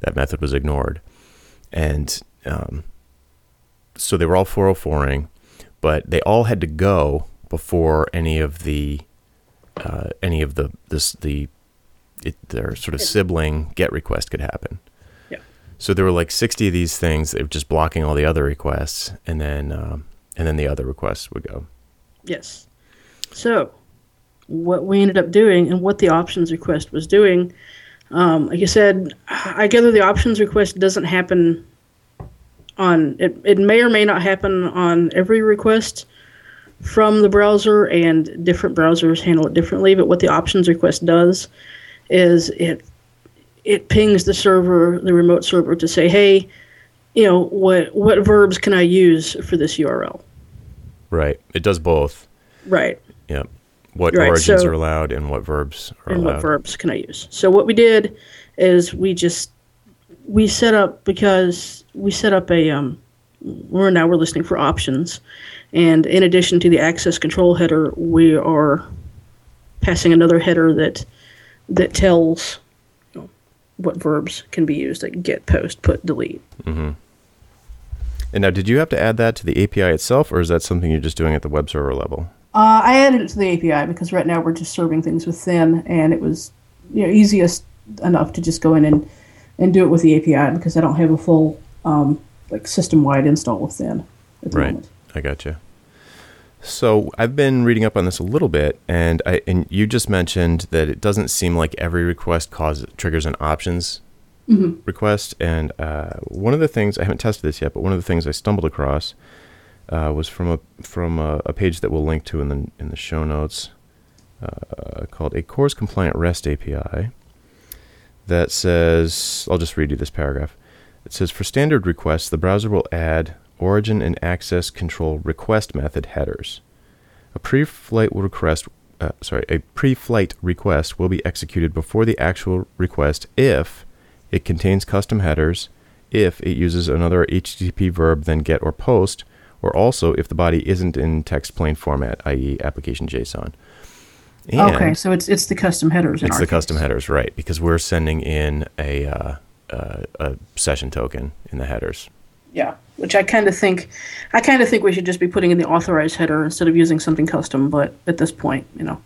That method was ignored, and um, so they were all 404ing, but they all had to go before any of the uh, any of the this the it, their sort of sibling get request could happen. Yeah. So there were like 60 of these things that were just blocking all the other requests, and then um, and then the other requests would go. yes. So, what we ended up doing and what the options request was doing, um, like you said, I gather the options request doesn't happen on it. It may or may not happen on every request from the browser, and different browsers handle it differently. But what the options request does is it it pings the server, the remote server, to say, "Hey, you know what what verbs can I use for this URL?" Right. It does both. Right. Yep. What Right, origins so- are allowed and what verbs are and allowed. what verbs can I use? So what we did is we just we set up because we set up a um we're now we're listening for options and in addition to the access control header we are passing another header that that tells you know, what verbs can be used like get post put delete And now, did you have to add that to the API itself, or is that something you're just doing at the web server level? Uh, I added it to the API because right now we're just serving things with Thin, and it was you know easiest enough to just go in and, and do it with the API because I don't have a full um, like system wide install of Thin at the Right. moment. I gotcha. So I've been reading up on this a little bit, and I and you just mentioned that it doesn't seem like every request causes triggers an options request. And uh, one of the things I haven't tested this yet, but one of the things I stumbled across uh, was from a from a, a page that we'll link to in the in the show notes, uh, called a CORS compliant REST API. That says, I'll just read you this paragraph. It says for standard requests, the browser will add origin and access control request method headers. A pre-flight request, uh, sorry, a pre-flight request will be executed before the actual request if it contains custom headers, if it uses another HTTP verb than get or post, or also if the body isn't in text plain format, i.e., application JSON. And okay, so it's it's the custom headers. In it's the custom headers, right? Because we're sending in a uh, uh, a session token in the headers. Yeah, which I kind of think, I kind of think we should just be putting in the authorized header instead of using something custom. But at this point, you know,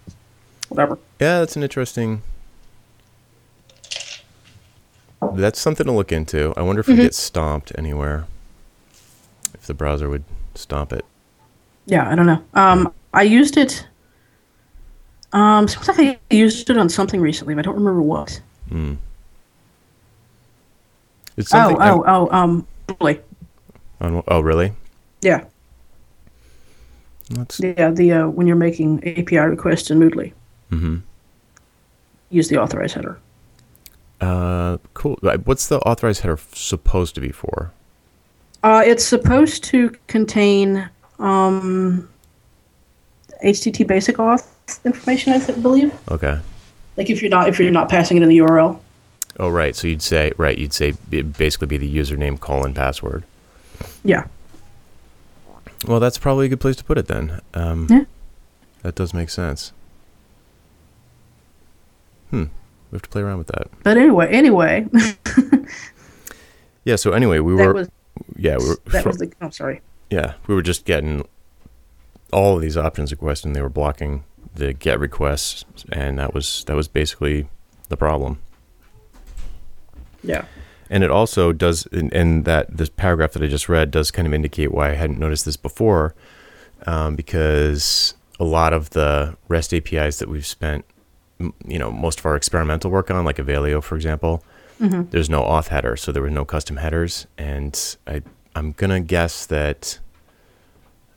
whatever. Yeah, that's an interesting. That's something to look into. I wonder if we get stomped anywhere. If the browser would stomp it. Yeah, I don't know. Um, I used it. Um, seems like I used it on something recently, but I don't remember what. It's Oh, something. I'm- oh, oh, um, Moodle. on- oh, really? Yeah, Let's, yeah. The uh, when you're making API requests in Moodle, mm-hmm. use the authorized header. uh, cool. What's the authorized header supposed to be for? Uh, it's supposed to contain um, HTTP basic auth information, I believe. Okay. Like if you're not if you're not passing it in the URL. Oh, right. So you'd say right. You'd say basically be the username colon password. Yeah. Well, that's probably a good place to put it then. Um, Yeah. That does make sense. Hmm. We have to play around with that. But anyway, anyway, Yeah. So anyway, we that were. Yeah. We were. that fro- was the. I'm sorry. yeah. We were just getting all of these options requests, and they were blocking the get requests, and that was that was basically the problem. Yeah. And it also does, and, and that this paragraph that I just read does kind of indicate why I hadn't noticed this before, um, because a lot of the REST APIs that we've spent, you know, most of our experimental work on, like Avalio, for example, there's no auth header, so there were no custom headers, and I I'm gonna guess that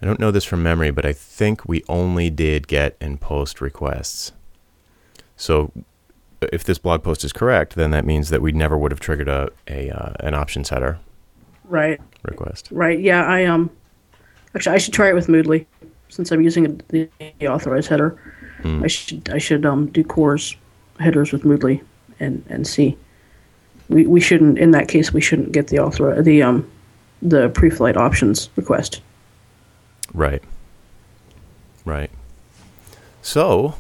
I don't know this from memory, but I think we only did get and post requests. So if this blog post is correct, then that means that we never would have triggered a, a uh, an options header Right. request. Right. Yeah. I um. Actually, I should try it with Moodly, since I'm using the, authorized header. Hmm. I should I should um do CORS headers with Moodly and and see. We we shouldn't in that case we shouldn't get the author the um the pre-flight options request. Right. Right. So,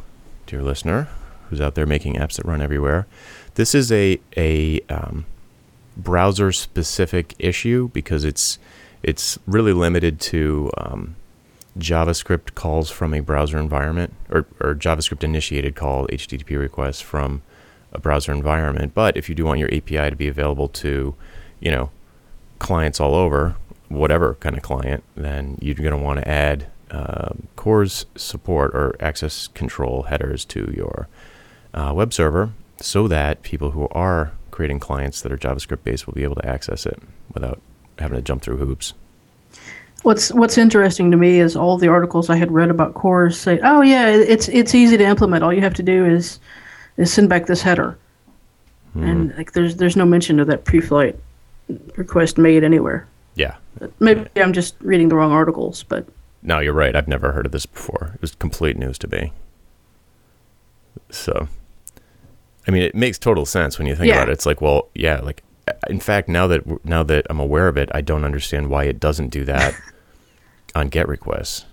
dear listener, who's out there making apps that run everywhere, this is a a um, browser specific issue because it's it's really limited to um, JavaScript calls from a browser environment or, or JavaScript initiated call HTTP requests from a browser environment. But if you do want your API to be available to, you know, clients all over, whatever kind of client, then you're going to want to add um, CORS support or access control headers to your uh, web server so that people who are creating clients that are JavaScript based will be able to access it without having to jump through hoops. What's What's interesting to me is all the articles I had read about CORS say, "Oh yeah, it's it's easy to implement. All you have to do is is send back this header." And hmm. like, there's there's no mention of that pre-flight request made anywhere. Yeah. Maybe I'm just reading the wrong articles, but No, you're right. I've never heard of this before. It was complete news to me. So, I mean, it makes total sense when you think Yeah. about it. It's like, well, yeah, like in fact, now that now that I'm aware of it, I don't understand why it doesn't do that on GET requests.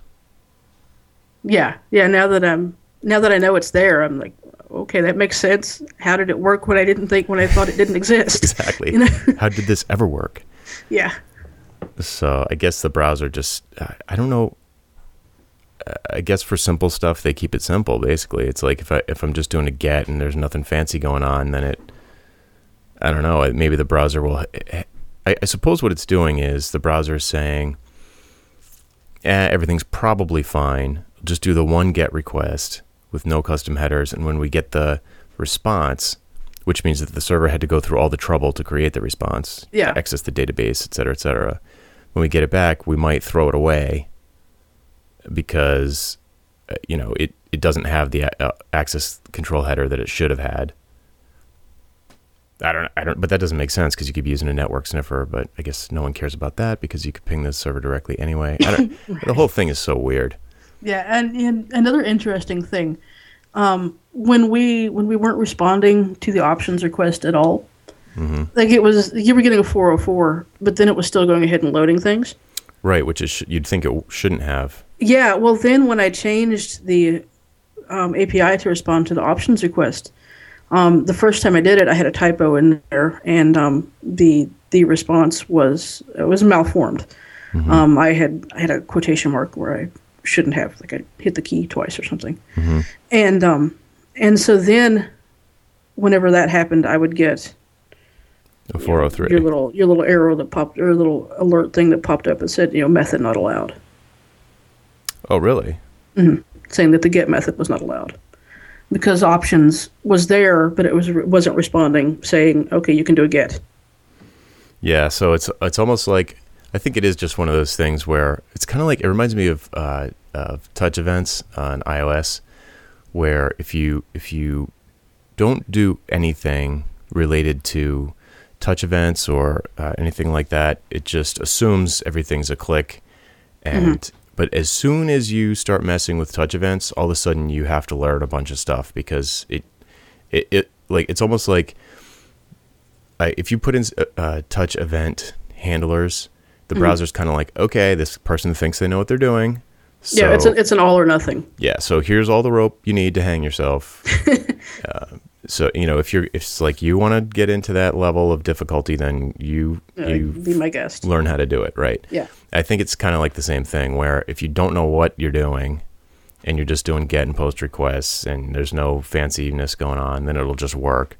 yeah, yeah. Now that I'm now that I know it's there, I'm like, okay, that makes sense. How did it work when I didn't think when I thought it didn't exist? Exactly. You know? How did this ever work? yeah, So I guess the browser just I don't know. I guess for simple stuff they keep it simple. Basically, it's like if I if I'm just doing a get and there's nothing fancy going on, then it I don't know. Maybe the browser will. I, I suppose what it's doing is the browser is saying, eh, everything's probably fine. Just do the one get request with no custom headers, and when we get the response, which means that the server had to go through all the trouble to create the response, Yeah. access the database, et cetera, et cetera. When we get it back, we might throw it away because uh, you know it, it doesn't have the uh, access control header that it should have had. I don't, I don't, but that doesn't make sense because you could be using a network sniffer, but I guess no one cares about that because you could ping the server directly anyway. I don't, The whole thing is so weird. Yeah. And, and another interesting thing, um, when we when we weren't responding to the options request at all, like it was you were getting a 404, but then it was still going ahead and loading things. Right, which is you'd think it shouldn't have. Yeah, well, then when I changed the um, API to respond to the options request, um, the first time I did it, I had a typo in there, and um, the the response was it was malformed. Um, I had I had a quotation mark where I shouldn't have, like I hit the key twice or something, and um, and so then, whenever that happened, I would get A 403. your little your little arrow that popped or a little alert thing that popped up and said you know method not allowed. oh, really? Hmm. saying that the get method was not allowed because options was there, but it was wasn't responding, saying okay, you can do a get. Yeah, so it's it's almost like I think it is just one of those things where it's kind of like it reminds me of uh, of touch events on iOS, where if you if you don't do anything related to touch events or uh, anything like that, it just assumes everything's a click, and but as soon as you start messing with touch events, all of a sudden you have to learn a bunch of stuff because it, it, it like it's almost like I, if you put in uh, uh, touch event handlers, the browser's kind of like, okay, this person thinks they know what they're doing. So, yeah, it's an it's an all or nothing. yeah, so here's all the rope you need to hang yourself. uh, so you know if you're if it's like you want to get into that level of difficulty, then you Uh, you be my guest. learn how to do it right. Yeah. I think it's kind of like the same thing where if you don't know what you're doing and you're just doing get and post requests and there's no fanciness going on, then it'll just work.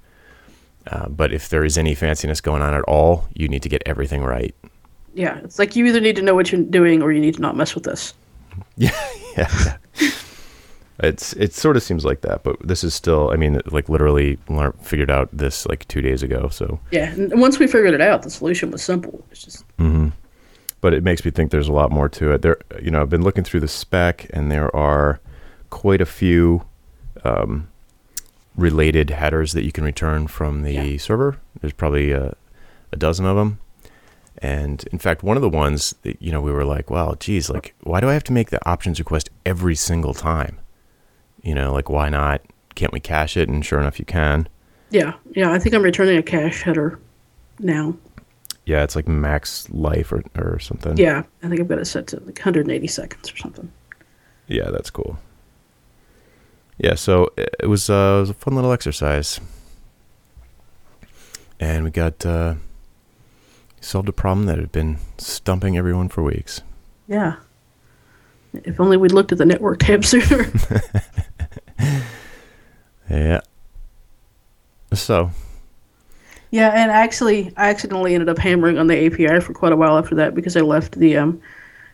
Uh, but if there is any fanciness going on at all, you need to get everything right. Yeah, it's like you either need to know what you're doing or you need to not mess with this. Yeah, yeah. it's it sort of seems like that, but this is still. I mean, like literally figured out this like two days ago. So, Yeah, and once we figured it out, the solution was simple. It's just Mm-hmm. but it makes me think there's a lot more to it. There, you know, I've been looking through the spec, and there are quite a few um, related headers that you can return from the Yeah. server. There's probably a, a dozen of them. And in fact, one of the ones that, you know, we were like, well, geez, like, why do I have to make the options request every single time? You know, like, why not? Can't we cache it? And sure enough, you can. yeah, yeah. I think I'm returning a cache header now. Yeah, it's like max life or, or something. Yeah, I think I've got it set to like 180 seconds or something. Yeah, that's cool. Yeah, so it it was, uh, it was a fun little exercise. And we got uh, solved a problem that had been stumping everyone for weeks. Yeah. If only we'd looked at the network tab sooner. Yeah. So, yeah, and actually, I accidentally ended up hammering on the API for quite a while after that because I left the um,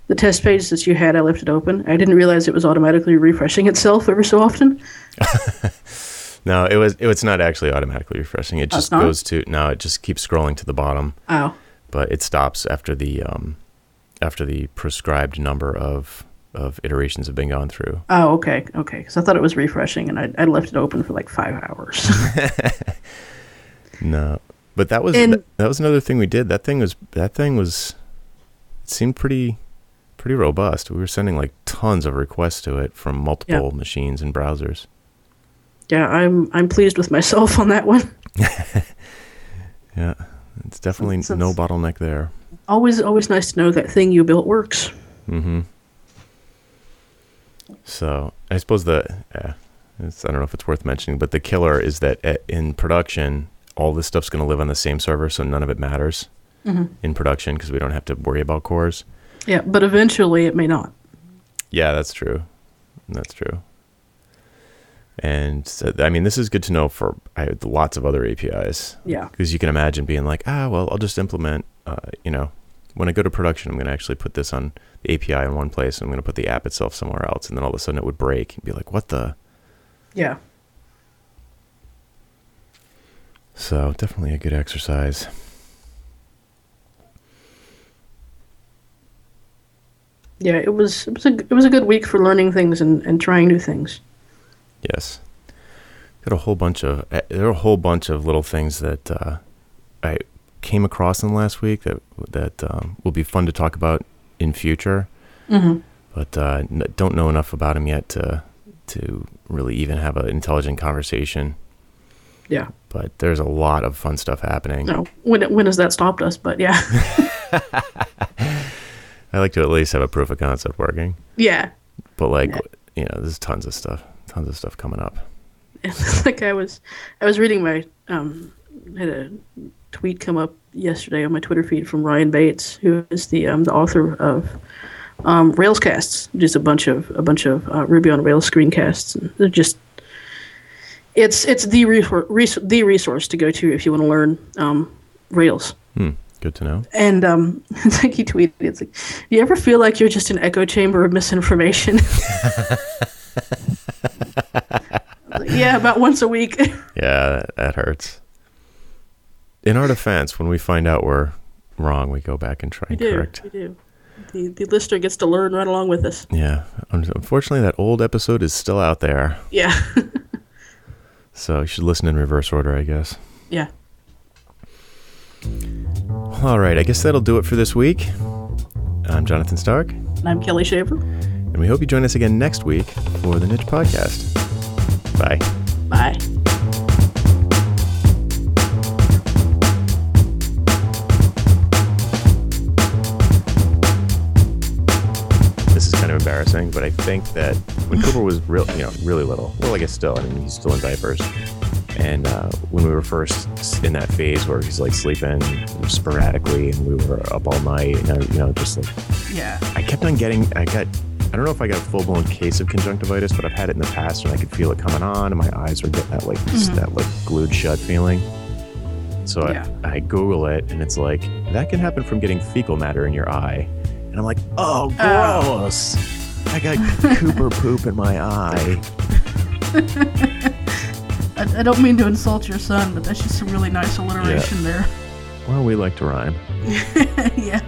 the test page that you had. I left it open. I didn't realize it was automatically refreshing itself every so often. no, it was it was not actually automatically refreshing. It Oh, just goes to no, it just keeps scrolling to the bottom, Oh, but it stops after the um after the prescribed number of of iterations have been gone through. oh, okay, okay. Because I thought it was refreshing, and I I left it open for like five hours. No, but that was And- that, that was another thing we did. That thing was that thing was it seemed pretty pretty robust. We were sending like tons of requests to it from multiple machines and browsers. yeah, I'm I'm pleased with myself on that one. Yeah, it's definitely no bottleneck there. Always always nice to know that thing you built works. Mm-hmm. So I suppose the eh, it's, I don't know if it's worth mentioning, but the killer is that at, in production, all this stuff's going to live on the same server, so none of it matters mm-hmm. in production because we don't have to worry about CORS. Yeah, but eventually it may not. Yeah, that's true. That's true. And so, I mean, this is good to know for I, lots of other APIs Yeah. because you can imagine being like, ah, well, I'll just implement, uh, you know, when I go to production, I'm going to actually put this on the API in one place, and I'm going to put the app itself somewhere else, and then all of a sudden it would break and be like, what the? Yeah. So definitely a good exercise. Yeah, it was it was a it was a good week for learning things and, and trying new things. Yes. Got a whole bunch of uh, there are a whole bunch of little things that uh, I came across in the last week that that um, will be fun to talk about in future. Mm-hmm. But uh, n- don't know enough about them yet to to really even have an intelligent conversation. Yeah. But there's a lot of fun stuff happening. No, when when has that stopped us? But yeah, I like to at least have a proof of concept working. yeah. But like Yeah. you know, there's tons of stuff, tons of stuff coming up. It's like I was I was reading my um had a tweet come up yesterday on my Twitter feed from Ryan Bates, who is the um the author of um Railscasts, just a bunch of a bunch of uh, Ruby on Rails screencasts. And they're just it's it's the resource, res- the resource to go to if you want to learn um, Rails. Hmm. Good to know. And um, it's like he tweeted, it's like, "Do you ever feel like you're just an echo chamber of misinformation?" I was like, yeah, about once a week. Yeah, that, that hurts. In our defense, when we find out we're wrong, we go back and try we and do. correct. We do. The the listener gets to learn right along with us. Yeah. Unfortunately, that old episode is still out there. Yeah. So you should listen in reverse order, I guess. yeah. All right. I guess that'll do it for this week. I'm Jonathan Stark. And I'm Kelli Shaver. And we hope you join us again next week for the Niche Podcast. Bye. Bye. This is kind of embarrassing, but I think that when Cooper was real, you know, really little, well, I guess still, I mean, he's still in diapers. And uh, when we were first in that phase where he's like sleeping sporadically and we were up all night, and, you know, just like, Yeah. I kept on getting, I got, I don't know if I got a full blown case of conjunctivitis, but I've had it in the past and I could feel it coming on and my eyes were getting that like, mm-hmm. that like glued shut feeling. So Yeah. I, I Google it and it's like, that can happen from getting fecal matter in your eye. And I'm like, oh, Oh. gross. I got Cooper poop in my eye. I, I don't mean to insult your son, but that's just a really nice alliteration there. Well, we like to rhyme. yeah.